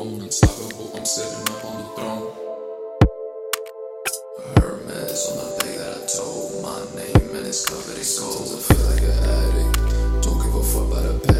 phone, unstoppable. I'm sitting up on the throne. Hermes on the day that I told my name and it's covered in gold. I feel like an addict. Don't give a fuck about a past.